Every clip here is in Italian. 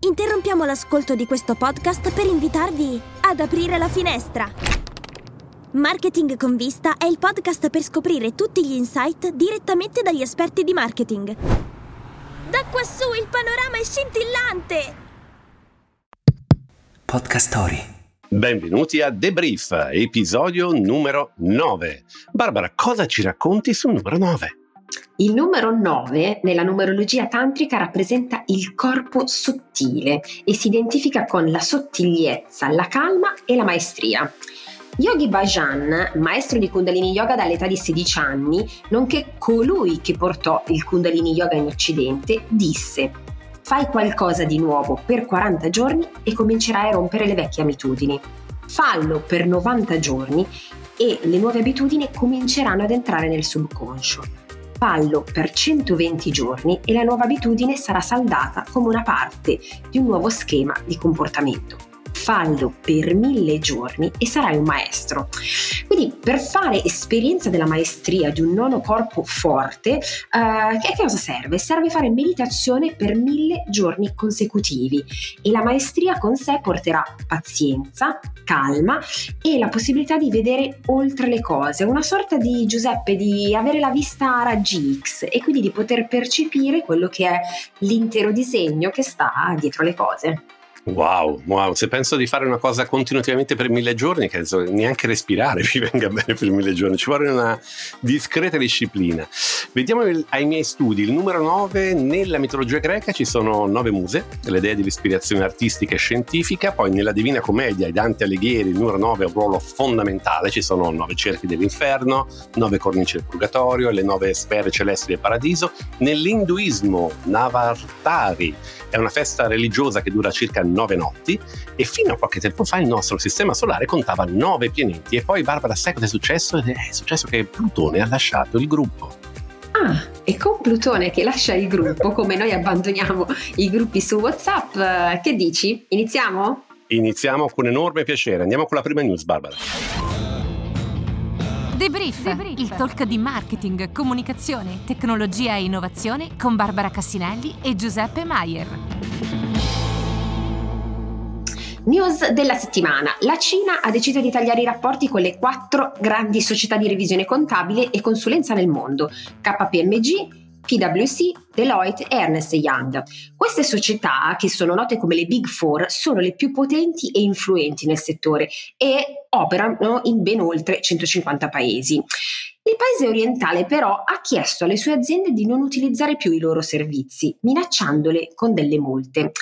Interrompiamo l'ascolto di questo podcast per invitarvi ad aprire la finestra. Marketing con vista è il podcast per scoprire tutti gli insight direttamente dagli esperti di marketing. Da quassù il panorama è scintillante! Podcast Story. Benvenuti a The Brief, episodio numero 9. Barbara, cosa ci racconti sul numero 9? Il numero 9 nella numerologia tantrica rappresenta il corpo sottile e si identifica con la sottigliezza, la calma e la maestria. Yogi Bhajan, maestro di Kundalini Yoga dall'età di 16 anni, nonché colui che portò il Kundalini Yoga in Occidente, disse Fai qualcosa di nuovo per 40 giorni e comincerai a rompere le vecchie abitudini. Fallo per 90 giorni e le nuove abitudini cominceranno ad entrare nel subconscio fallo per 120 giorni e la nuova abitudine sarà saldata come una parte di un nuovo schema di comportamento fallo per mille giorni e sarai un maestro. Quindi per fare esperienza della maestria di un nono corpo forte, eh, che cosa serve? Serve fare meditazione per mille giorni consecutivi e la maestria con sé porterà pazienza, calma e la possibilità di vedere oltre le cose, una sorta di Giuseppe di avere la vista a raggi X e quindi di poter percepire quello che è l'intero disegno che sta dietro le cose. Wow, wow, se penso di fare una cosa continuativamente per mille giorni, che neanche respirare mi venga bene per mille giorni, ci vuole una discreta disciplina. Vediamo ai miei studi, il numero 9, nella mitologia greca ci sono nove muse, le dee dell'ispirazione artistica e scientifica, poi nella Divina Commedia e Dante Alighieri il numero 9 ha un ruolo fondamentale, ci sono nove cerchi dell'inferno, nove cornici del purgatorio le nove sfere celesti del paradiso. Nell'induismo Navartari è una festa religiosa che dura circa nove notti e fino a qualche tempo fa il nostro sistema solare contava nove pianeti e poi Barbara sai cosa è successo? È successo che Plutone ha lasciato il gruppo. Ah, e con Plutone che lascia il gruppo, come noi abbandoniamo i gruppi su WhatsApp, eh, che dici? Iniziamo? Iniziamo con enorme piacere. Andiamo con la prima news, Barbara. Debrief, Debrief, il talk di marketing, comunicazione, tecnologia e innovazione con Barbara Cassinelli e Giuseppe Maier. News della settimana. La Cina ha deciso di tagliare i rapporti con le quattro grandi società di revisione contabile e consulenza nel mondo, KPMG, PwC, Deloitte e Ernest Young. Queste società, che sono note come le Big Four, sono le più potenti e influenti nel settore e operano in ben oltre 150 paesi. Il paese orientale però ha chiesto alle sue aziende di non utilizzare più i loro servizi, minacciandole con delle multe.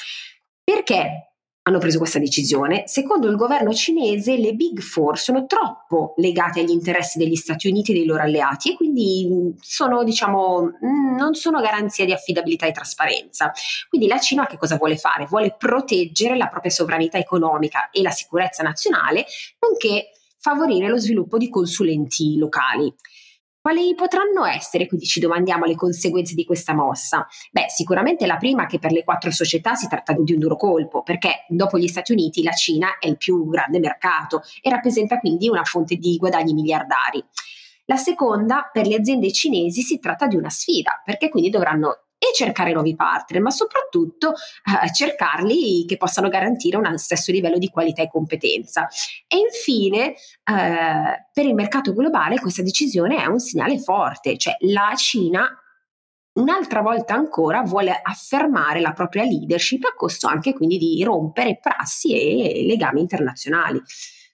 Perché? Hanno preso questa decisione. Secondo il governo cinese le Big Four sono troppo legate agli interessi degli Stati Uniti e dei loro alleati e quindi mm, sono, diciamo, mm, non sono garanzia di affidabilità e trasparenza. Quindi la Cina che cosa vuole fare? Vuole proteggere la propria sovranità economica e la sicurezza nazionale, nonché favorire lo sviluppo di consulenti locali. Quali potranno essere, quindi ci domandiamo, le conseguenze di questa mossa? Beh, sicuramente la prima che per le quattro società si tratta di un duro colpo, perché dopo gli Stati Uniti la Cina è il più grande mercato e rappresenta quindi una fonte di guadagni miliardari. La seconda, per le aziende cinesi si tratta di una sfida, perché quindi dovranno e cercare nuovi partner, ma soprattutto eh, cercarli che possano garantire un stesso livello di qualità e competenza. E infine, eh, per il mercato globale questa decisione è un segnale forte, cioè la Cina un'altra volta ancora vuole affermare la propria leadership a costo anche quindi di rompere prassi e legami internazionali.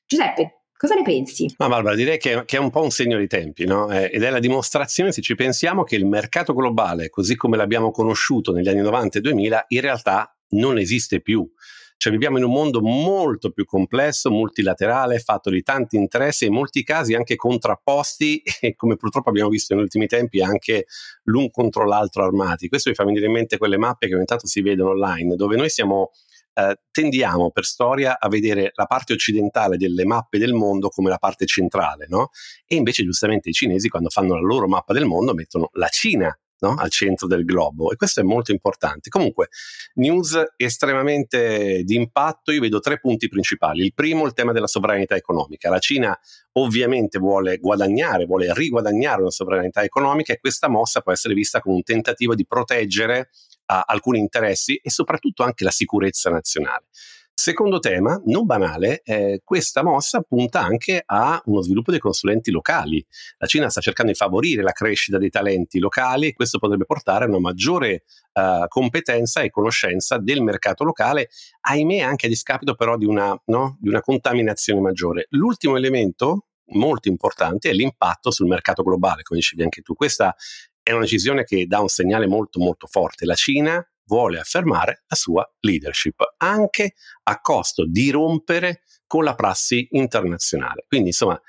Giuseppe, Cosa ne pensi? Ma Barbara, direi che, che, è un po' un segno di tempi, no? eh, ed è la dimostrazione, se ci pensiamo, che il mercato globale, così come l'abbiamo conosciuto negli anni 90 e 2000, in realtà non esiste più. Cioè viviamo in un mondo molto più complesso, multilaterale, fatto di tanti interessi, in molti casi anche contrapposti e come purtroppo abbiamo visto negli ultimi tempi anche l'un contro l'altro armati. Questo mi fa venire in mente quelle mappe che ogni tanto si vedono online, dove noi siamo eh, tendiamo per storia a vedere la parte occidentale delle mappe del mondo come la parte centrale, no? E invece giustamente i cinesi quando fanno la loro mappa del mondo mettono la Cina No? al centro del globo e questo è molto importante. Comunque, news estremamente di impatto, io vedo tre punti principali. Il primo, il tema della sovranità economica. La Cina ovviamente vuole guadagnare, vuole riguadagnare una sovranità economica e questa mossa può essere vista come un tentativo di proteggere alcuni interessi e soprattutto anche la sicurezza nazionale. Secondo tema, non banale, eh, questa mossa punta anche a uno sviluppo dei consulenti locali. La Cina sta cercando di favorire la crescita dei talenti locali e questo potrebbe portare a una maggiore uh, competenza e conoscenza del mercato locale, ahimè anche a discapito però di una, no? di una contaminazione maggiore. L'ultimo elemento molto importante è l'impatto sul mercato globale, come dicevi anche tu. Questa è una decisione che dà un segnale molto molto forte. La Cina vuole affermare la sua leadership, anche a costo di rompere con la prassi internazionale. Quindi, insomma,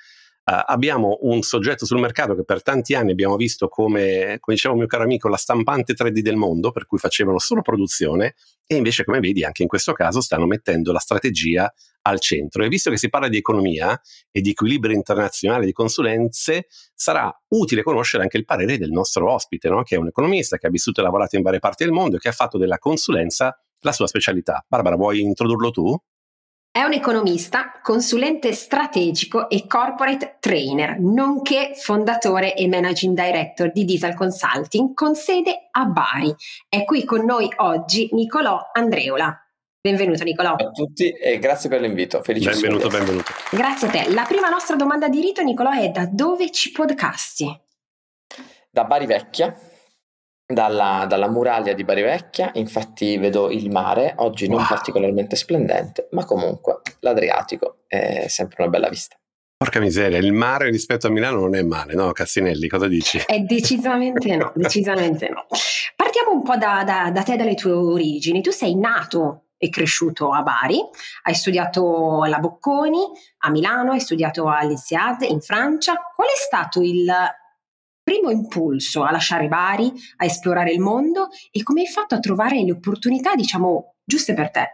Uh, abbiamo un soggetto sul mercato che per tanti anni abbiamo visto come, come diceva un mio caro amico, la stampante 3D del mondo, per cui facevano solo produzione, e invece, come vedi, anche in questo caso stanno mettendo la strategia al centro. E visto che si parla di economia e di equilibrio internazionale di consulenze, sarà utile conoscere anche il parere del nostro ospite, no? che è un economista che ha vissuto e lavorato in varie parti del mondo e che ha fatto della consulenza la sua specialità. Barbara, vuoi introdurlo tu? È un economista, consulente strategico e corporate trainer, nonché fondatore e managing director di Diesel Consulting con sede a Bari. È qui con noi oggi Nicolò Andreola. Benvenuto Nicolò. Ciao a tutti e grazie per l'invito. Felicissimo. Benvenuto, benvenuto. Grazie a te. La prima nostra domanda di rito, Nicolò, è da dove ci podcasti? Da Bari Vecchia, dalla, dalla, muraglia di Bari Vecchia, infatti vedo il mare, oggi non wow. particolarmente splendente, ma comunque l'Adriatico è sempre una bella vista. Porca miseria, il mare rispetto a Milano non è male, no? Cassinelli, cosa dici? È decisamente no, decisamente no. Partiamo un po' da, da, da te, dalle tue origini. Tu sei nato e cresciuto a Bari, hai studiato alla Bocconi, a Milano, hai studiato all'INSEAD in Francia. Qual è stato il primo impulso a lasciare Bari, a esplorare il mondo e come hai fatto a trovare le opportunità, diciamo, giuste per te?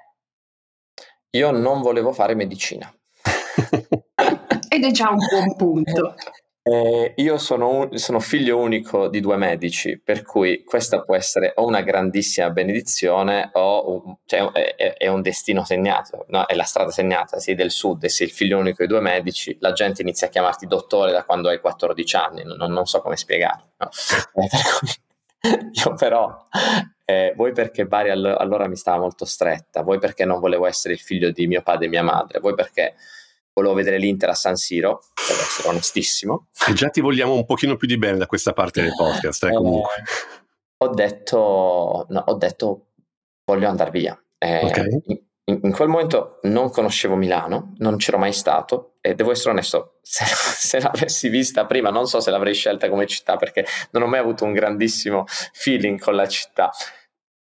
Io non volevo fare medicina. Ed è già un buon punto. Eh, io sono, un, sono, figlio unico di due medici, per cui questa può essere o una grandissima benedizione o un, cioè, è, è, un destino segnato, no? è la strada segnata, sei del sud e sei il figlio unico di due medici, la gente inizia a chiamarti dottore da quando hai 14 anni, non, non so come spiegarlo. No? Eh, per io però, eh, voi perché Bari all- allora mi stava molto stretta, voi perché non volevo essere il figlio di mio padre e mia madre, voi perché volevo vedere l'Inter a San Siro, per essere onestissimo. E già ti vogliamo un pochino più di bene da questa parte del podcast, eh, comunque. Eh, ho, detto, no, ho detto, voglio andare via. Eh, okay. in, in, quel momento non conoscevo Milano, non c'ero mai stato e devo essere onesto, se, se, l'avessi vista prima non so se l'avrei scelta come città perché non ho mai avuto un grandissimo feeling con la città.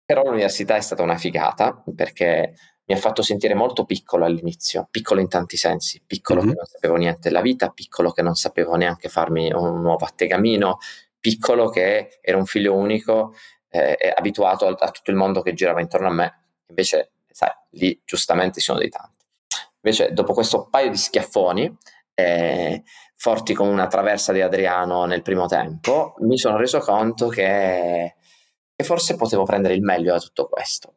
Però l'università è stata una figata perché mi ha fatto sentire molto piccolo all'inizio, piccolo in tanti sensi, piccolo mm-hmm. che non sapevo niente della vita, piccolo che non sapevo neanche farmi un nuovo attegamino, piccolo che era un figlio unico, eh, abituato a, a, tutto il mondo che girava intorno a me. Invece, sai, lì giustamente sono dei tanti. Invece, dopo questo paio di schiaffoni, eh, forti come una traversa di Adriano nel primo tempo, mi sono reso conto che, che forse potevo prendere il meglio da tutto questo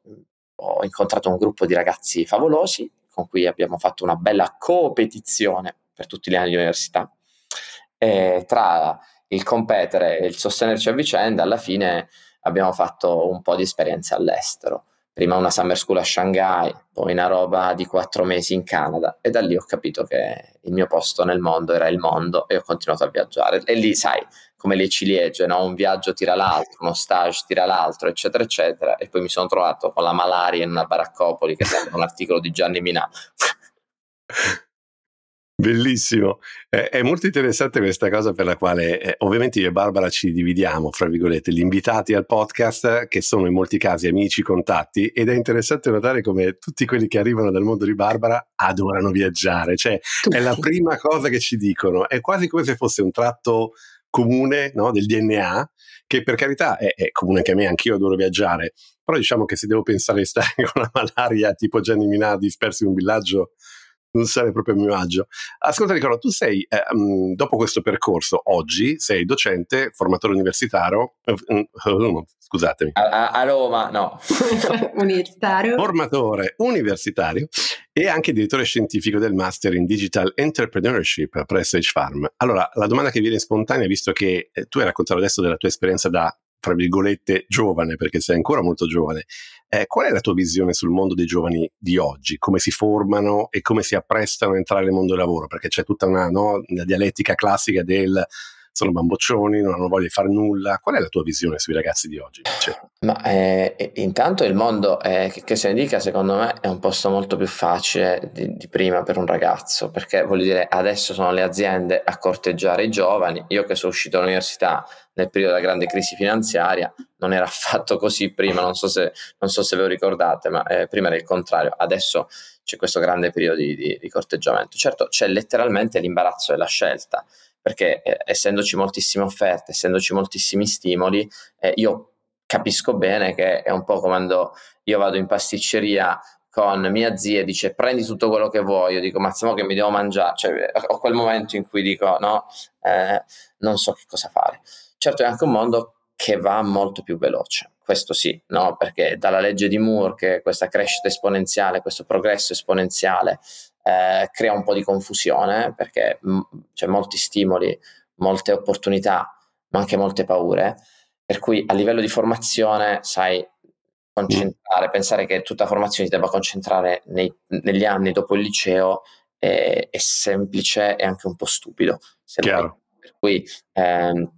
ho incontrato un gruppo di ragazzi favolosi con cui abbiamo fatto una bella competizione per tutti gli anni di università. E tra il competere e il sostenerci a vicenda, alla fine abbiamo fatto un po' di esperienze all'estero. Prima una summer school a Shanghai, poi una roba di quattro mesi in Canada e da lì ho capito che il mio posto nel mondo era il mondo e ho continuato a viaggiare. E lì, sai, come le ciliegie, no? un viaggio tira l'altro, uno stage tira l'altro, eccetera, eccetera. E poi mi sono trovato con la malaria in una baraccopoli, che sembra un articolo di Gianni Minà. Bellissimo, eh, è molto interessante questa cosa per la quale eh, ovviamente io e Barbara ci dividiamo, fra virgolette, gli invitati al podcast che sono in molti casi amici, contatti ed è interessante notare come tutti quelli che arrivano dal mondo di Barbara adorano viaggiare, cioè tutti. è la prima cosa che ci dicono, è quasi come se fosse un tratto comune no, del DNA, che per carità è, è comune anche a me, anch'io adoro viaggiare, però diciamo che se devo pensare di stare con la malaria tipo Gianni Minà dispersi in un villaggio non sarei proprio a mio agio. Ascolta Nicola, tu sei, eh, um, dopo questo percorso, oggi sei docente, formatore universitario, uh, uh, scusatemi. A, a, Roma, no. universitario. Formatore universitario e anche direttore scientifico del Master in Digital Entrepreneurship presso H Farm. Allora, la domanda che viene spontanea, visto che eh, tu hai raccontato adesso della tua esperienza da fra virgolette, giovane, perché sei ancora molto giovane, eh, qual è la tua visione sul mondo dei giovani di oggi? Come si formano e come si apprestano a entrare nel mondo del lavoro? Perché c'è tutta una, no, una dialettica classica del sono bamboccioni, non hanno voglia di fare nulla. Qual è la tua visione sui ragazzi di oggi? Ma eh, intanto il mondo, eh, che, che, se ne dica, secondo me è un posto molto più facile di, di, prima per un ragazzo, perché voglio dire, adesso sono le aziende a corteggiare i giovani. Io che sono uscito dall'università nel periodo della grande crisi finanziaria, non era affatto così prima, non so se, non so se ve lo ricordate, ma eh, prima era il contrario. Adesso c'è questo grande periodo di, di, di corteggiamento. Certo, c'è letteralmente l'imbarazzo della scelta perché eh, essendoci moltissime offerte, essendoci moltissimi stimoli, eh, io capisco bene che è un po' quando io vado in pasticceria con mia zia e dice prendi tutto quello che vuoi, io dico ma no che mi devo mangiare, cioè ho quel momento in cui dico no, eh, non so che cosa fare. Certo è anche un mondo che va molto più veloce, questo sì, no? perché dalla legge di Moore che questa crescita esponenziale, questo progresso esponenziale eh, crea un po' di confusione perché m- c'è molti stimoli, molte opportunità, ma anche molte paure. Per cui a livello di formazione, sai, concentrare, mm. pensare che tutta formazione si debba concentrare nei, negli anni dopo il liceo è, è, semplice e anche un po' stupido. Per cui ehm,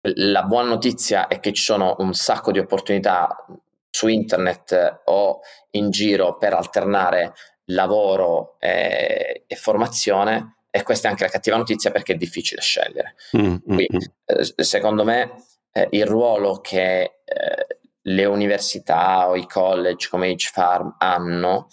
la buona notizia è che ci sono un sacco di opportunità su internet o in giro per alternare lavoro e, e formazione e questa è anche la cattiva notizia perché è difficile scegliere. Mm, mm Quindi, mm. eh, secondo me eh, il ruolo che eh, le università o i college come H-Farm hanno,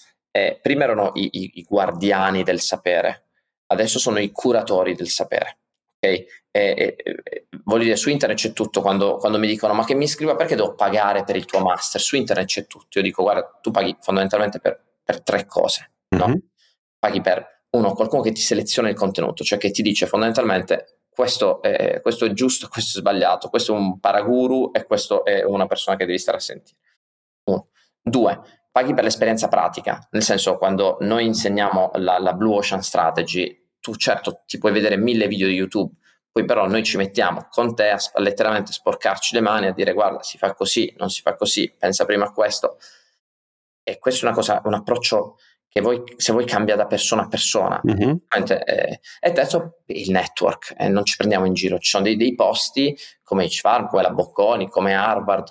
prima erano i, i, i, guardiani del sapere, adesso sono i curatori del sapere. Okay? E, e, voglio dire, su internet c'è tutto. Quando, quando, mi dicono ma che mi iscriva perché devo pagare per il tuo master? Su internet c'è tutto. Io dico guarda, tu paghi fondamentalmente per per tre cose. No? Mm-hmm. Paghi per uno, qualcuno che ti seleziona il contenuto, cioè che ti dice fondamentalmente questo è, questo è giusto, questo è sbagliato, questo è un paraguru e questo è una persona che devi stare a sentire. Uno. Due, paghi per l'esperienza pratica, nel senso quando noi insegniamo la, la Blue Ocean Strategy, tu certo ti puoi vedere mille video di YouTube, poi però noi ci mettiamo con te a, a letteralmente sporcarci le mani, a dire guarda si fa così, non si fa così, pensa prima a questo e questo è una cosa, un approccio che voi, se voi cambia da persona a persona. Mm-hmm. Eh, e terzo, il network, eh, non ci prendiamo in giro, ci sono dei, dei posti come HFARM, come la Bocconi, come Harvard,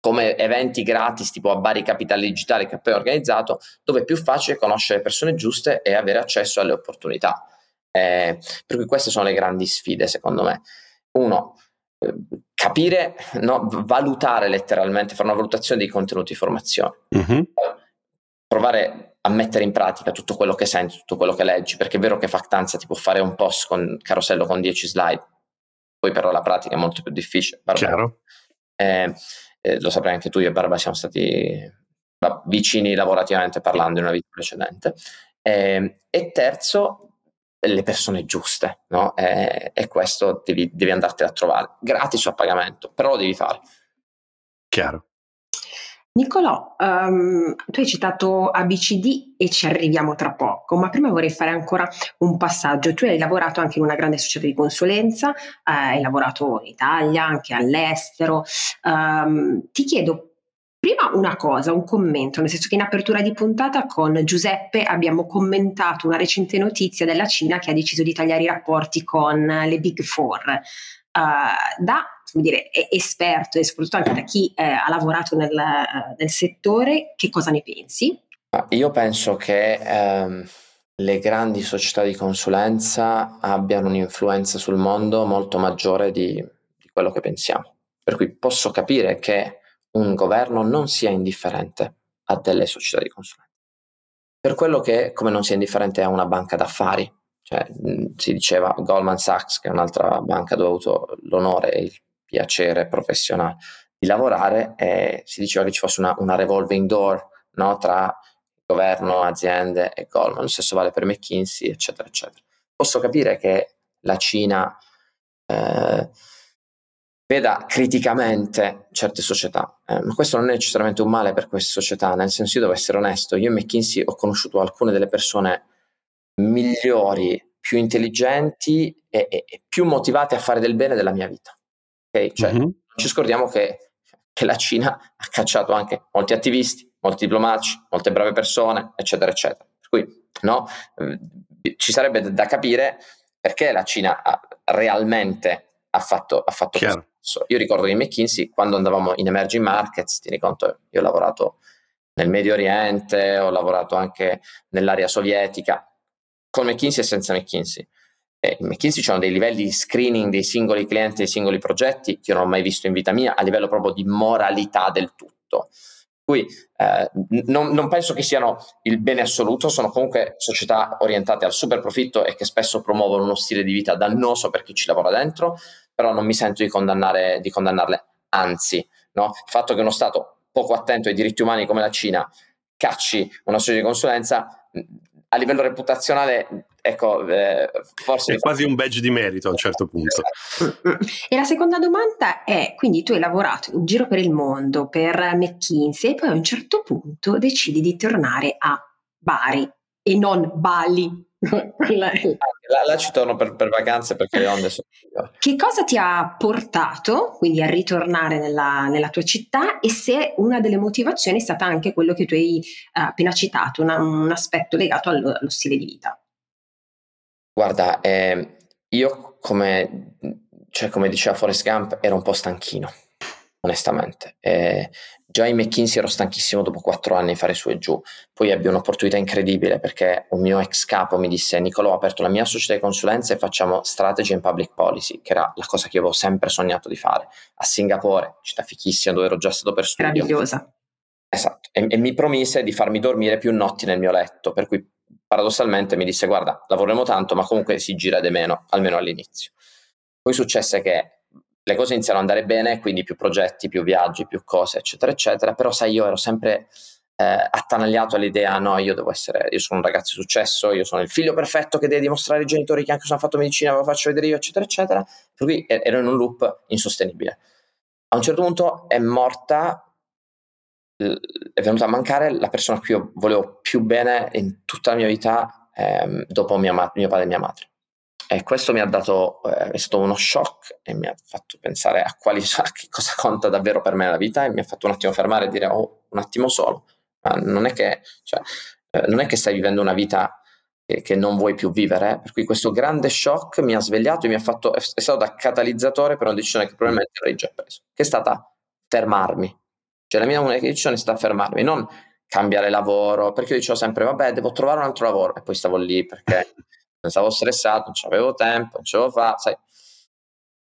come eventi gratis tipo a Bari Capitale Digitale che poi ho organizzato, dove è più facile conoscere le persone giuste e avere accesso alle opportunità. Eh, per cui queste sono le grandi sfide, secondo me. Uno, eh, capire, no, valutare letteralmente, fare una valutazione dei contenuti di formazione. Mm-hmm. Provare a mettere in pratica tutto quello che senti, tutto quello che leggi, perché è vero che Factanza ti può fare un post con carosello con 10 slide, poi però la pratica è molto più difficile. Eh, eh, lo saprai anche tu, io e Barba siamo stati vicini lavorativamente parlando in una vita precedente. Eh, e terzo, le persone giuste, no? E, e questo devi, devi andartene a trovare, gratis o a pagamento, però lo devi fare. Chiaro. Nicolò, um, tu hai citato ABCD e ci arriviamo tra poco, ma prima vorrei fare ancora un passaggio. Tu hai lavorato anche in una grande società di consulenza, eh, hai lavorato in Italia, anche all'estero. Um, ti chiedo Prima una cosa, un commento, nel senso che in apertura di puntata con Giuseppe abbiamo commentato una recente notizia della Cina che ha deciso di tagliare i rapporti con le Big Four. Uh, da dire, esperto e soprattutto anche da chi eh, ha lavorato nel, nel, settore, che cosa ne pensi? Io penso che ehm, le grandi società di consulenza abbiano un'influenza sul mondo molto maggiore di, di quello che pensiamo. Per cui posso capire che un governo non sia indifferente a delle società di consulenza. Per quello che, come non sia indifferente a una banca d'affari, cioè, si diceva Goldman Sachs, che è un'altra banca dove ho avuto l'onore e il piacere professionale di lavorare, e si diceva che ci fosse una, una revolving door no, tra governo, aziende e Goldman. Lo stesso vale per McKinsey, eccetera, eccetera. Posso capire che la Cina eh, veda criticamente certe società, eh, ma questo non è necessariamente un male per queste società, nel senso io devo essere onesto, io in McKinsey ho conosciuto alcune delle persone migliori, più intelligenti e, e, e più motivate a fare del bene della mia vita. Okay? Cioè, mm-hmm. Non ci scordiamo che che la Cina ha cacciato anche molti attivisti, molti diplomatici, molte brave persone, eccetera, eccetera. Per cui no, eh, ci sarebbe da capire perché la Cina ha, realmente ha fatto, ha fatto questo. Io ricordo che in McKinsey, quando andavamo in emerging markets, tieni conto, io ho lavorato nel Medio Oriente, ho lavorato anche nell'area sovietica, con McKinsey e senza McKinsey. E in McKinsey c'erano dei livelli di screening dei singoli clienti, dei singoli progetti che io non ho mai visto in vita mia, a livello proprio di moralità del tutto. Cui eh, non, non, penso che siano il bene assoluto, sono comunque società orientate al super profitto e che spesso promuovono uno stile di vita dannoso per chi ci lavora dentro, però non mi sento di, di condannarle, anzi, no? il fatto che uno Stato poco attento ai diritti umani come la Cina cacci una società di consulenza a livello reputazionale, ecco, eh, forse... È quasi un badge di merito a un certo punto. E la seconda domanda è, quindi tu hai lavorato in giro per il mondo, per McKinsey, e poi a un certo punto decidi di tornare a Bari e non Bali, là, là, ci torno per, per, vacanze perché le onde sono... Che cosa ti ha portato quindi a ritornare nella, nella, tua città e se una delle motivazioni è stata anche quello che tu hai uh, appena citato, una, un aspetto legato allo, allo, stile di vita? Guarda, eh, io come, cioè, come diceva Forrest Gump ero un po' stanchino onestamente. Eh, già in McKinsey ero stanchissimo dopo quattro anni fare su e giù, poi ebbi un'opportunità incredibile perché un mio ex capo mi disse Nicolò ho aperto la mia società di consulenza e facciamo strategy and public policy, che era la cosa che avevo sempre sognato di fare, a Singapore, città fichissima dove ero già stato per studio. Meravigliosa. Esatto, e, e mi promise di farmi dormire più notti nel mio letto, per cui paradossalmente mi disse guarda, lavoreremo tanto ma comunque si gira di meno, almeno all'inizio. Poi successe che le cose iniziano ad andare bene, quindi più progetti, più viaggi, più cose, eccetera, eccetera. Però sai, io ero sempre eh, attanagliato all'idea, no, io devo essere, io sono un ragazzo di successo, io sono il figlio perfetto che deve dimostrare ai genitori che anche se hanno fatto medicina ve lo faccio vedere io, eccetera, eccetera. Per cui ero in un loop insostenibile. A un certo punto è morta, è venuta a mancare la persona a cui io volevo più bene in tutta la mia vita ehm, dopo mia ma- mio padre e mia madre. E questo mi ha dato, eh, è stato uno shock e mi ha fatto pensare a, quali, a che cosa conta davvero per me la vita e mi ha fatto un attimo fermare e dire oh, un attimo solo, ma non è che, cioè, eh, non è che stai vivendo una vita che, non vuoi più vivere, per cui questo grande shock mi ha svegliato e mi ha fatto, è stato da catalizzatore per una decisione che probabilmente avrei già preso, che è stata fermarmi. Cioè la mia unica decisione è stata fermarmi, non cambiare lavoro, perché io dicevo sempre vabbè devo trovare un altro lavoro. E poi stavo lì perché stavo stressato, non avevo tempo, non ce l'avevo fa, sai.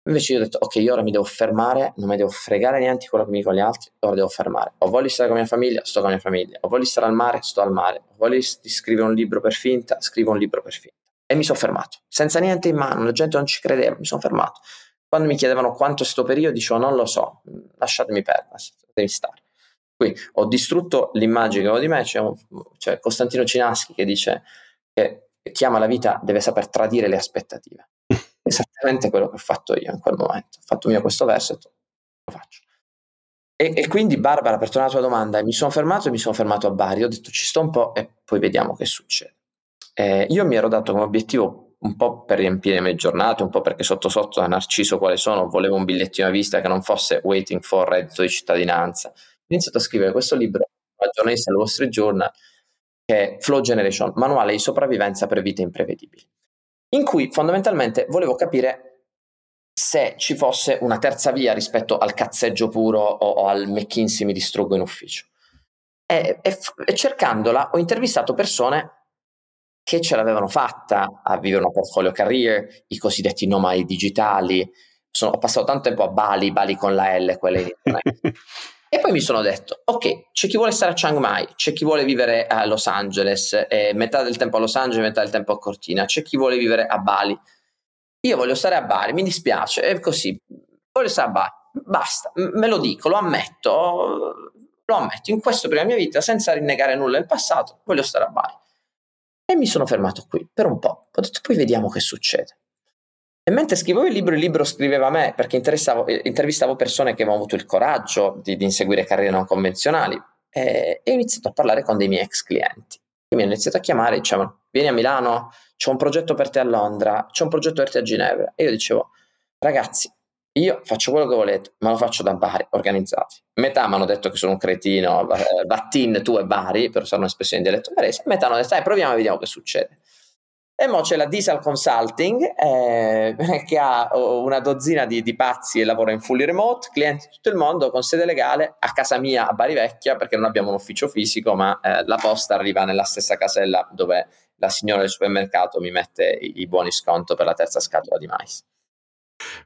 Invece io ho detto, ok, io ora mi devo fermare, non mi devo fregare niente quello che mi dicono gli altri, ora devo fermare. Ho voglia di stare con la mia famiglia, sto con la mia famiglia. Ho voglia di stare al mare, sto al mare. Ho voglia di scrivere un libro per finta, scrivo un libro per finta. E mi sono fermato, senza niente in mano, la gente non ci credeva, mi sono fermato. Quando mi chiedevano quanto sto periodo, dicevo, non lo so, lasciatemi perdere, lasciatemi stare. Qui ho distrutto l'immagine che avevo di me, c'è, un, c'è Costantino Cinaschi che dice che chi ama la vita deve saper tradire le aspettative. Esattamente quello che ho fatto io in quel momento. Ho fatto mio questo verso e lo faccio. E, e, quindi Barbara, per tornare alla tua domanda, mi sono fermato e mi sono fermato a Bari, ho detto ci sto un po' e poi vediamo che succede. Eh, io mi ero dato come obiettivo un po' per riempire le mie giornate, un po' perché sotto sotto da Narciso quale sono, volevo un bigliettino a vista che non fosse waiting for reddito di cittadinanza. Ho iniziato a scrivere questo libro, la giornalista del Wall Street Journal, che è Flow Generation, manuale di sopravvivenza per vite imprevedibili, in cui fondamentalmente volevo capire se ci fosse una terza via rispetto al cazzeggio puro o, o al McKinsey mi distruggo in ufficio. E, e, e, cercandola ho intervistato persone che ce l'avevano fatta a vivere una portfolio career, i cosiddetti nomadi digitali. Sono, ho passato tanto tempo a Bali, Bali con la L, quelle E poi mi sono detto, ok, c'è chi vuole stare a Chiang Mai, c'è chi vuole vivere a Los Angeles, eh, metà del tempo a Los Angeles, metà del tempo a Cortina, c'è chi vuole vivere a Bali. Io voglio stare a Bali, mi dispiace, è così, voglio stare a Bali, basta, me lo dico, lo ammetto, lo ammetto, in questo per la mia vita, senza rinnegare nulla del passato, voglio stare a Bali. E mi sono fermato qui per un po', ho detto poi vediamo che succede. E mentre scrivevo il libro, il libro scriveva me perché eh, intervistavo persone che avevano avuto il coraggio di, di inseguire carriere non convenzionali e, e, ho iniziato a parlare con dei miei ex clienti. Che mi hanno iniziato a chiamare e dicevano: Vieni a Milano, c'è un progetto per te a Londra, c'è un progetto per te a Ginevra. E io dicevo: Ragazzi, io faccio quello che volete, ma lo faccio da Bari, organizzati. Metà mi hanno detto che sono un cretino, Vattin, tu e Bari, per usare un'espressione in dialetto barese, metà hanno detto, dai, proviamo e vediamo che succede. E mo c'è la Diesel Consulting eh, che ha una dozzina di, di, pazzi e lavora in fully remote, clienti di tutto il mondo con sede legale a casa mia a Bari Vecchia perché non abbiamo un ufficio fisico ma eh, la posta arriva nella stessa casella dove la signora del supermercato mi mette i, i buoni sconto per la terza scatola di mais.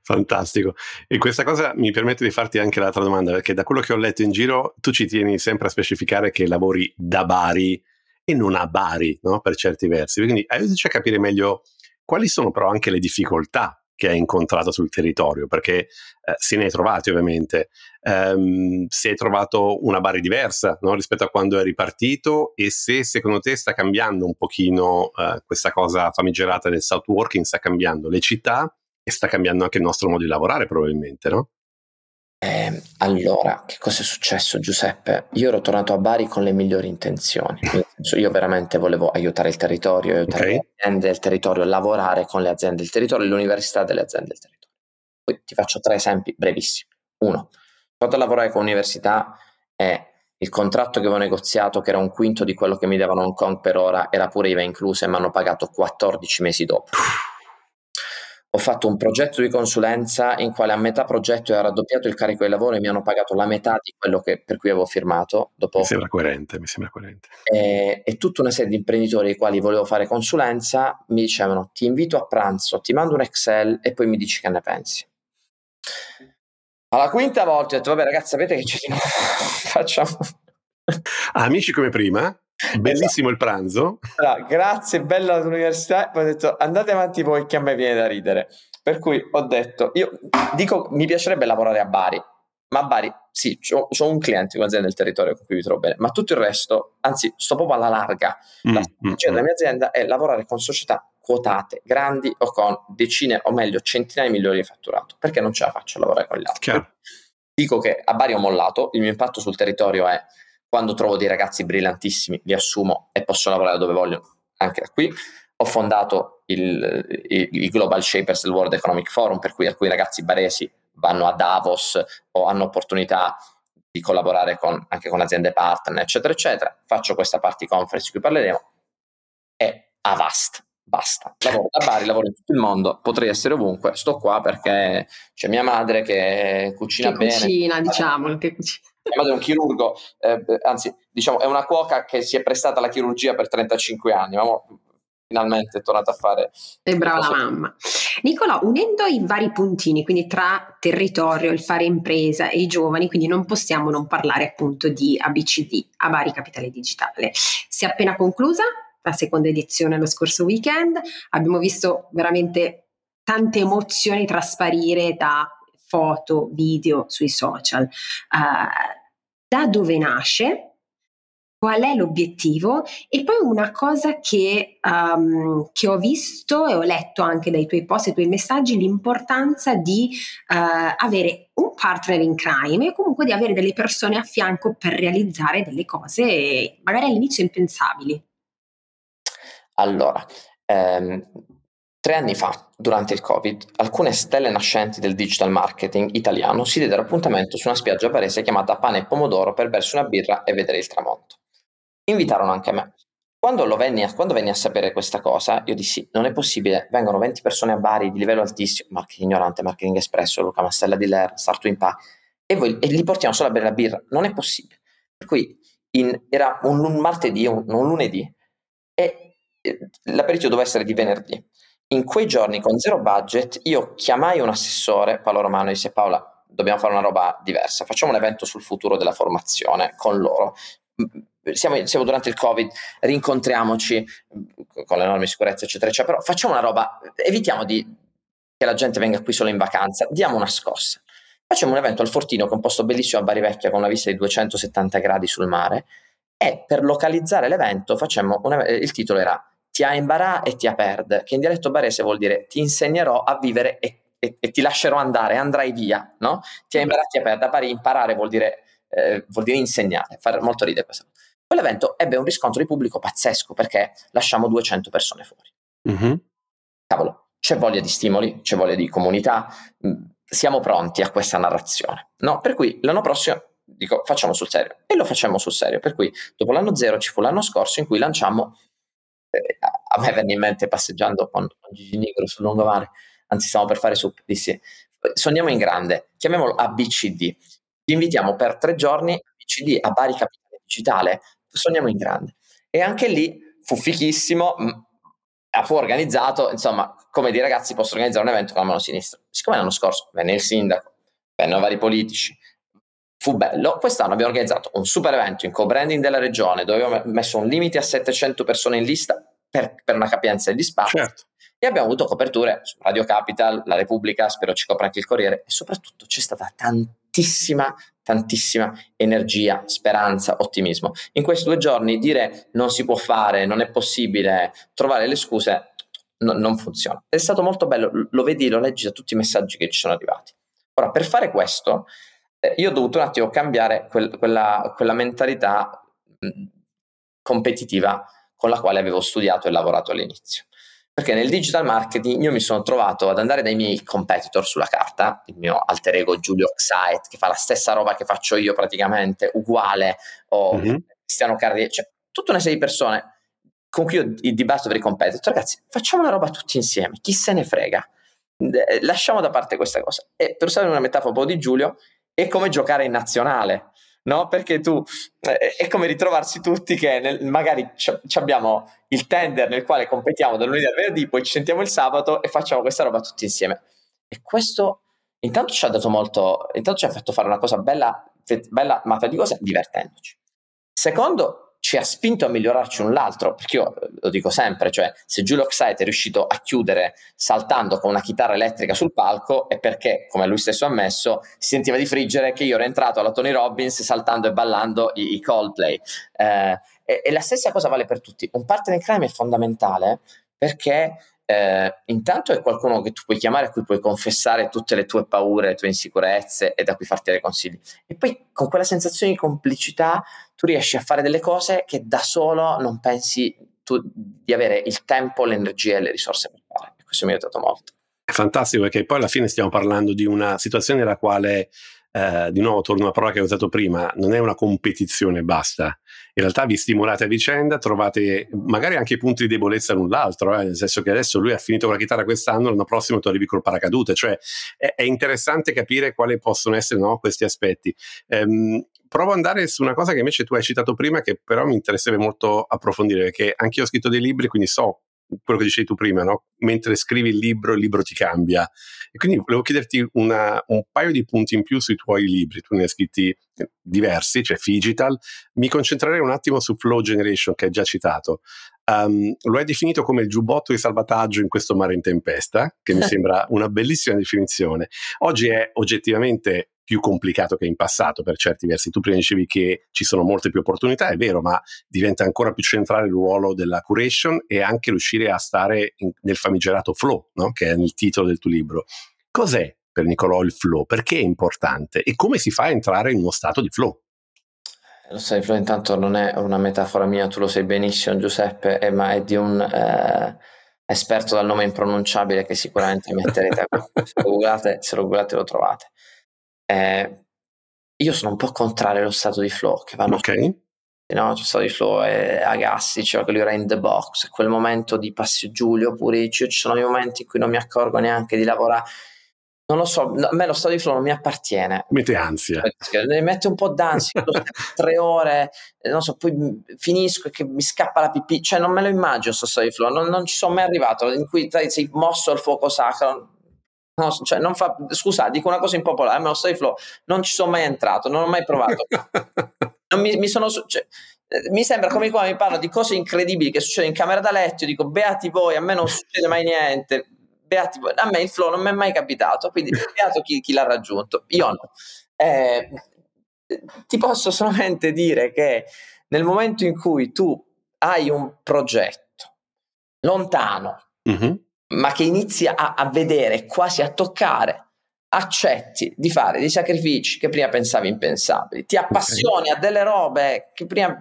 Fantastico. E questa cosa mi permette di farti anche l'altra domanda, perché da quello che ho letto in giro, tu ci tieni sempre a specificare che lavori da Bari e non a Bari, no? per certi versi. Quindi aiutaci a capire meglio quali sono però anche le difficoltà che hai incontrato sul territorio, perché eh, se ne hai trovati ovviamente. Um, se hai trovato una Bari diversa no? rispetto a quando eri partito e se secondo te sta cambiando un pochino uh, questa cosa famigerata del south working, sta cambiando le città e sta cambiando anche il nostro modo di lavorare probabilmente, no? Eh, allora, che cosa è successo Giuseppe? Io ero tornato a Bari con le migliori intenzioni, io veramente volevo aiutare il territorio, aiutare okay. le aziende del territorio, lavorare con le aziende del territorio l'università delle aziende del territorio. Poi ti faccio tre esempi brevissimi. Uno, quando a lavorare con l'università e il contratto che avevo negoziato, che era un quinto di quello che mi davano Hong Kong per ora, era pure IVA inclusa e mi hanno pagato 14 mesi dopo ho fatto un progetto di consulenza in quale a metà progetto era raddoppiato il carico di lavoro e mi hanno pagato la metà di quello che, per cui avevo firmato. Dopo, mi sembra coerente, mi sembra coerente. E, e, tutta una serie di imprenditori ai quali volevo fare consulenza mi dicevano ti invito a pranzo, ti mando un Excel e poi mi dici che ne pensi. Alla quinta volta ho detto vabbè ragazzi sapete che ci facciamo... Amici come prima? Bellissimo esatto. il pranzo. Allora, grazie, bella l'università. Poi ho detto andate avanti voi che a me viene da ridere. Per cui ho detto, io dico, mi piacerebbe lavorare a Bari, ma a Bari sì, ho un cliente, un'azienda del territorio con cui mi trovo bene, ma tutto il resto, anzi, sto proprio alla larga. Mm, la mm, cioè, mm. della mia azienda è lavorare con società quotate, grandi o con decine o meglio centinaia di milioni di fatturato, perché non ce la faccio a lavorare con gli altri. Chiaro. Dico che a Bari ho mollato, il mio impatto sul territorio è quando trovo dei ragazzi brillantissimi, li assumo e posso lavorare dove voglio, anche da qui. Ho fondato il, il, il Global Shapers del World Economic Forum, per cui alcuni ragazzi baresi vanno a Davos o hanno opportunità di collaborare con, anche con aziende partner, eccetera, eccetera. Faccio questa party conference di cui parleremo e avast, basta. Lavoro da Bari, lavoro in tutto il mondo, potrei essere ovunque, sto qua perché c'è mia madre che cucina che bene. Cucina, diciamo, che cucina è un chirurgo, eh, anzi, diciamo, è una cuoca che si è prestata alla chirurgia per 35 anni, ma finalmente è tornata a fare. È brava la mamma. Nicola, unendo i vari puntini, quindi tra territorio, il fare impresa e i giovani, quindi non possiamo non parlare appunto di ABCD, a Bari Capitale Digitale. Si è appena conclusa la seconda edizione lo scorso weekend, abbiamo visto veramente tante emozioni trasparire da foto, video sui social. Uh, da dove nasce, qual è l'obiettivo e poi una cosa che, um, che, ho visto e ho letto anche dai tuoi post e tuoi messaggi, l'importanza di uh, avere un partner in crime e comunque di avere delle persone a fianco per realizzare delle cose magari all'inizio impensabili. Allora, ehm, Tre anni fa, durante il Covid, alcune stelle nascenti del digital marketing italiano si diedero appuntamento su una spiaggia parese chiamata Pane e Pomodoro per bersi una birra e vedere il tramonto. Invitarono anche me. Quando, venni a, quando venni a sapere questa cosa, io dissi: Non è possibile, vengono 20 persone a Bari di livello altissimo, marketing ignorante, marketing espresso, Luca Mastella di Ler, Startup in Pa, e, voi, e li portiamo solo a bere la birra. Non è possibile. Per cui in, era un, un martedì, un, un lunedì, e l'aperitivo doveva essere di venerdì. In quei giorni con zero budget io chiamai un assessore, Paolo Romano, e disse Paola, dobbiamo fare una roba diversa, facciamo un evento sul futuro della formazione con loro. Siamo, siamo durante il Covid, rincontriamoci con le norme sicurezza, eccetera, eccetera, però facciamo una roba, evitiamo di, che la gente venga qui solo in vacanza, diamo una scossa. Facciamo un evento al Fortino con un posto bellissimo a Bari Vecchia con una vista di 270 gradi sul mare e per localizzare l'evento facciamo una, il titolo era ti ha imbarà e ti ha perd, che in dialetto barese vuol dire ti insegnerò a vivere e, e, e ti lascerò andare, andrai via, no? Ti ha imbarà, ti ha perd, a pari imparare vuol dire, eh, vuol dire insegnare, fare molto ridere questo. Quell'evento ebbe un riscontro di pubblico pazzesco perché lasciamo 200 persone fuori. Mm-hmm. Cavolo, c'è voglia di stimoli, c'è voglia di comunità, mm, siamo pronti a questa narrazione. No? Per cui l'anno prossimo dico facciamo sul serio e lo facciamo sul serio. Per cui dopo l'anno zero ci fu l'anno scorso in cui lanciamo, eh, a me venne in mente passeggiando con, con Gigi Nigro sul lungomare, anzi stiamo per fare su, dissi sogniamo in grande, chiamiamolo ABCD. Vi invitiamo per tre giorni ABCD a Bari Capitale Digitale, sogniamo in grande. E anche lì fu fichissimo, fu organizzato, insomma, come di ragazzi possono organizzare un evento con la mano sinistra. Siccome l'anno scorso venne il sindaco, vennero vari politici, fu bello. Quest'anno abbiamo organizzato un super evento in co-branding della regione, dove abbiamo messo un limite a 700 persone in lista per, per una capienza di spazio. Certo. E abbiamo avuto coperture su Radio Capital, La Repubblica, spero ci copra anche il Corriere, e soprattutto c'è stata tantissima, tantissima energia, speranza, ottimismo. In questi due giorni dire non si può fare, non è possibile, trovare le scuse, no, non funziona. È stato molto bello, lo vedi, lo leggi da tutti i messaggi che ci sono arrivati. Ora, per fare questo, io ho dovuto un attimo cambiare quel, quella, quella mentalità competitiva con la quale avevo studiato e lavorato all'inizio. Perché nel digital marketing io mi sono trovato ad andare dai miei competitor sulla carta, il mio alter ego Giulio Xite, che fa la stessa roba che faccio io praticamente, uguale, o mm-hmm. Cristiano Carriere, cioè tutta una serie di persone con cui io dibatto per i competitor. Ragazzi, facciamo una roba tutti insieme, chi se ne frega. Lasciamo da parte questa cosa. E per usare una metafora un po' di Giulio, è come giocare in nazionale no? Perché tu eh, è come ritrovarsi tutti che nel, magari c- abbiamo il tender nel quale competiamo dal lunedì al venerdì, poi ci sentiamo il sabato e facciamo questa roba tutti insieme. E questo intanto ci ha dato molto, intanto ci ha fatto fare una cosa bella, bella ma per di cose divertendoci. Secondo, ci ha spinto a migliorarci un l'altro, perché io eh, lo dico sempre, cioè se Giulio Oxide è riuscito a chiudere saltando con una chitarra elettrica sul palco è perché, come lui stesso ha ammesso, si sentiva di friggere che io ero entrato alla Tony Robbins saltando e ballando i, i Coldplay. Eh, e, e la stessa cosa vale per tutti. Un partner in crime è fondamentale perché eh, intanto è qualcuno che tu puoi chiamare, a cui puoi confessare tutte le tue paure, le tue insicurezze e da cui farti dei consigli. E poi con quella sensazione di complicità tu riesci a fare delle cose che da solo non pensi tu di avere il tempo, l'energia e le risorse per fare. Questo mi ha aiutato molto. È fantastico perché poi alla fine stiamo parlando di una situazione nella quale eh, di nuovo torno alla parola che ho usato prima, non è una competizione basta. In realtà vi stimolate a vicenda, trovate magari anche punti di debolezza l'un l'altro, eh, nel senso che adesso lui ha finito con la chitarra quest'anno, l'anno prossimo tu arrivi col paracadute, cioè è, è interessante capire quali possono essere no, questi aspetti. Ehm, provo ad andare su una cosa che invece tu hai citato prima, che però mi interesserebbe molto approfondire, perché anche io ho scritto dei libri, quindi so quello che dicevi tu prima, no? mentre scrivi il libro, il libro ti cambia. E quindi volevo chiederti una, un paio di punti in più sui tuoi libri. Tu ne hai scritti eh, diversi, cioè Figital. Mi concentrerei un attimo su Flow Generation, che hai già citato. Um, lo hai definito come il giubbotto di salvataggio in questo mare in tempesta, che mi sembra una bellissima definizione. Oggi è oggettivamente più complicato che in passato per certi versi. Tu prima dicevi che ci sono molte più opportunità, è vero, ma diventa ancora più centrale il ruolo della curation e anche riuscire a stare in, nel famigerato flow, no? che è nel titolo del tuo libro. Cos'è per Nicolò il flow? Perché è importante? E come si fa a entrare in uno stato di flow? Lo sai, Flo, intanto non è una metafora mia, tu lo sai benissimo Giuseppe, eh, ma è di un eh, esperto dal nome impronunciabile che sicuramente metterete se lo googlate, se lo, googlate lo trovate. Eh, io sono un po' contrario allo stato di flow che vanno okay. No, lo stato di flow è Agassi, cioè che lui era in the box, quel momento di Passio Giulio, pure ci sono i momenti in cui non mi accorgo neanche di lavorare. Non lo so, a me lo stato di flow non mi appartiene. Mette ansia. Mi mette un po' d'ansia, tre ore, eh, non so, poi finisco e che mi scappa la pipì, cioè non me lo immagino questo stato di flow, non, non, ci sono mai arrivato, in cui sei mosso al fuoco sacro, No, cioè non fa, scusa, dico una cosa impopolare, ma lo stai flow non ci sono mai entrato, non ho mai provato. mi, mi, sono, cioè, mi, sembra come quando mi parlo di cose incredibili che succedono in camera da letto, dico beati voi, a me non succede mai niente, beati voi. A me il flow non mi è mai capitato, quindi beato chi, chi l'ha raggiunto, io no. Eh, ti posso solamente dire che nel momento in cui tu hai un progetto lontano, mm-hmm ma che inizi a, a vedere, quasi a toccare, accetti di fare dei sacrifici che prima pensavi impensabili, ti appassioni a delle robe che prima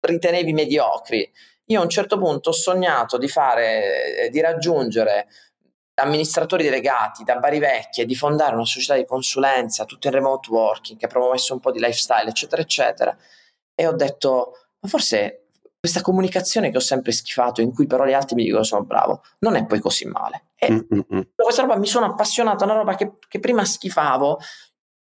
ritenevi mediocri. Io a un certo punto ho sognato di fare, di raggiungere amministratori delegati da Bari Vecchia di fondare una società di consulenza, tutto in remote working, che ha promosso un po' di lifestyle, eccetera, eccetera. E ho detto, ma forse questa comunicazione che ho sempre schifato, in cui però gli altri mi dicono sono bravo, non è poi così male. E Mm-mm. questa roba mi sono appassionato, una roba che, che prima schifavo,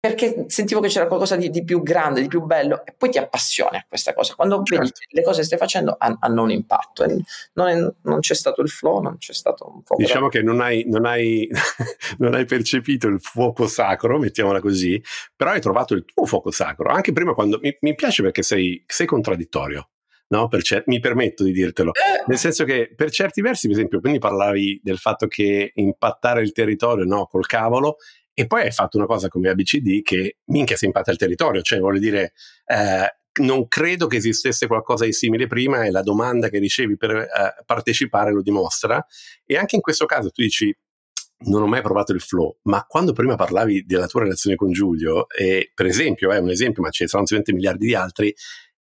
perché sentivo che c'era qualcosa di, di, più grande, di più bello, e poi ti appassioni a questa cosa. Quando certo. vedi che le cose che stai facendo hanno un impatto, non, è, non, c'è stato il flow, non c'è stato un po'. Diciamo che non hai, non, hai, non hai, percepito il fuoco sacro, mettiamola così, però hai trovato il tuo fuoco sacro. Anche prima, quando mi, mi piace perché sei, sei contraddittorio. No, cer- mi permetto di dirtelo, eh. nel senso che per certi versi, per esempio, quindi parlavi del fatto che impattare il territorio no, col cavolo e poi hai fatto una cosa come ABCD che minchia si impatta il territorio, cioè voglio dire, eh, non credo che esistesse qualcosa di simile prima e la domanda che ricevi per eh, partecipare lo dimostra. E anche in questo caso tu dici, non ho mai provato il flow, ma quando prima parlavi della tua relazione con Giulio, e per esempio, è un esempio, ma ce ne saranno 20 miliardi di altri,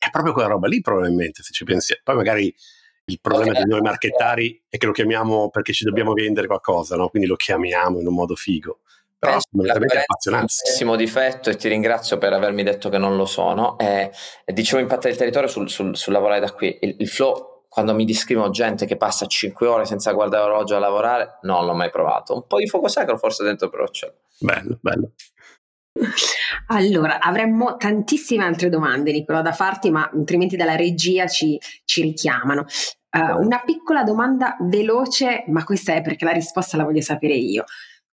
è proprio quella roba lì probabilmente, se ci pensi. Poi magari il problema okay. di noi marchettari è che lo chiamiamo perché ci dobbiamo vendere qualcosa, no? quindi lo chiamiamo in un modo figo però sono veramente appassionanti. Un difetto e ti ringrazio per avermi detto che non lo sono. Eh, dicevo impattare il territorio sul, sul, sul lavorare da qui. Il, il, flow, quando mi descrivono gente che passa 5 ore senza guardare l'orologio a lavorare, non l'ho mai provato. Un po' di fuoco sacro forse dentro però c'è. Bello, bello. Allora, avremmo tantissime altre domande, Nicola, da farti, ma altrimenti dalla regia ci, ci richiamano. Uh, una piccola domanda veloce, ma questa è perché la risposta la voglio sapere io.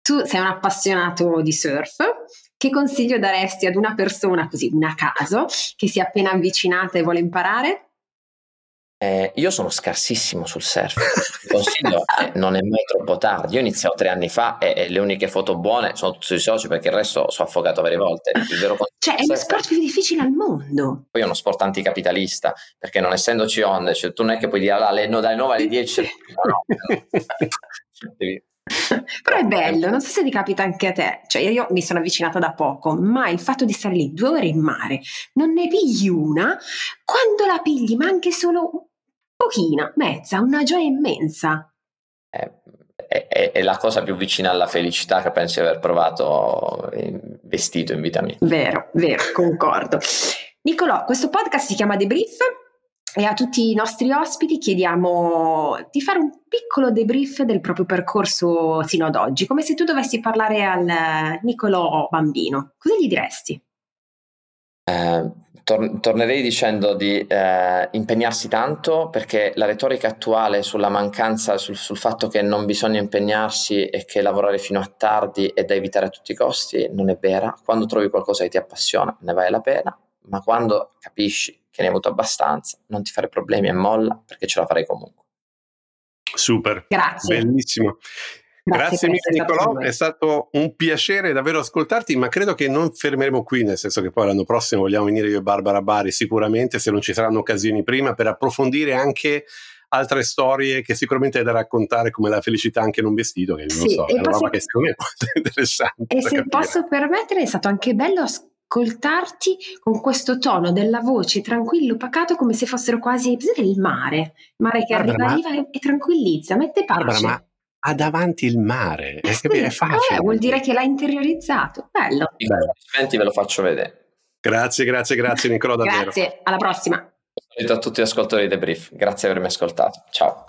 Tu sei un appassionato di surf, che consiglio daresti ad una persona così, una caso, che si è appena avvicinata e vuole imparare? Eh, io sono scarsissimo sul surf, il consiglio è non è mai troppo tardi. Io ho iniziato tre anni fa e, e, le uniche foto buone sono tutti sui soci perché il resto sono affogato varie volte. cioè, è lo sport più difficile al mondo. Poi è uno sport anticapitalista perché non essendoci onde, cioè, tu non è che puoi dire ah, no, dalle 9 alle 10, no, no. Devi però è bello, non so se ti capita anche a te, cioè io mi sono avvicinata da poco, ma il fatto di stare lì due ore in mare, non ne pigli una, quando la pigli, ma anche solo pochina, mezza, una gioia immensa. È, è, è, la cosa più vicina alla felicità che penso di aver provato vestito in vita mia. Vero, vero, concordo. Nicolò, questo podcast si chiama Debrief e a tutti i nostri ospiti chiediamo di fare un piccolo debrief del proprio percorso sino ad oggi, come se tu dovessi parlare al Niccolò bambino. Cosa gli diresti? Eh, tor- tornerei dicendo di eh, impegnarsi tanto perché la retorica attuale sulla mancanza, sul, sul, fatto che non bisogna impegnarsi e che lavorare fino a tardi è da evitare a tutti i costi non è vera. Quando trovi qualcosa che ti appassiona ne vale la pena, ma quando capisci che ne hai avuto abbastanza, non ti fare problemi e molla perché ce la farei comunque. Super. Grazie. Bellissimo. Grazie, Grazie mille Nicolò, è stato un piacere davvero ascoltarti, ma credo che non fermeremo qui, nel senso che poi l'anno prossimo vogliamo venire io e Barbara Bari sicuramente, se non ci saranno occasioni prima, per approfondire anche altre storie che sicuramente hai da raccontare come la felicità anche non vestito, che non sì, so, è una roba che secondo me è molto interessante. E se capire. posso permettere, è stato anche bello ascoltare ascoltarti con questo tono della voce tranquillo, pacato, come se fossero quasi il mare, il mare che Barbara, arriva ma... e, tranquillizza, mette pace. Barbara, ma ha davanti il mare, è, sì, è facile. Eh, vuol dire che l'ha interiorizzato, bello. I ve lo faccio vedere. Grazie, grazie, grazie Nicola davvero. Grazie, alla prossima. Saluto a tutti gli ascoltatori di Debrief, grazie per avermi ascoltato. Ciao.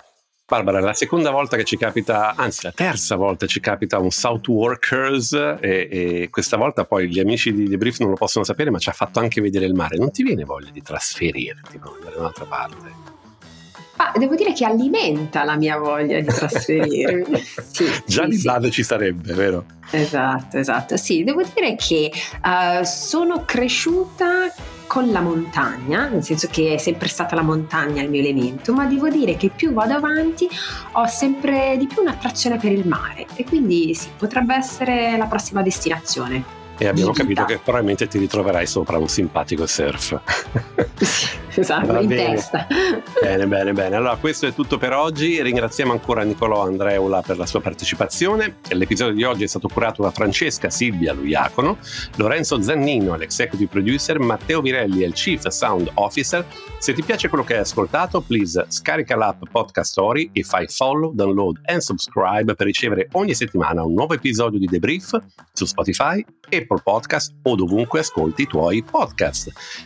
Barbara, la seconda volta che ci capita, anzi la terza volta ci capita un Southworkers e, e questa volta poi gli amici di Debrief non lo possono sapere ma ci ha fatto anche vedere il mare. Non ti viene voglia di trasferirti, no? andare da un'altra parte? Ah, devo dire che alimenta la mia voglia di trasferirmi. sì, Già sì, di base sì. ci sarebbe, vero? Esatto, esatto. Sì, devo dire che uh, sono cresciuta con la montagna, nel senso che è sempre stata la montagna il mio elemento, ma devo dire che più vado avanti ho sempre di più un'attrazione per il mare e quindi sì, potrebbe essere la prossima destinazione. E abbiamo capito che probabilmente ti ritroverai sopra un simpatico surf. sì, esatto, Va in bene. testa. Bene, bene, bene. Allora, questo è tutto per oggi. Ringraziamo ancora Nicolò Andreula per la sua partecipazione. L'episodio di oggi è stato curato da Francesca Silvia Luiacono, Lorenzo Zannino, l'executive producer, Matteo Virelli è il chief sound officer. Se ti piace quello che hai ascoltato, please scarica l'app Podcast Story e fai follow, download e subscribe per ricevere ogni settimana un nuovo episodio di Debrief su Spotify, Apple Podcast o dovunque ascolti i tuoi podcast.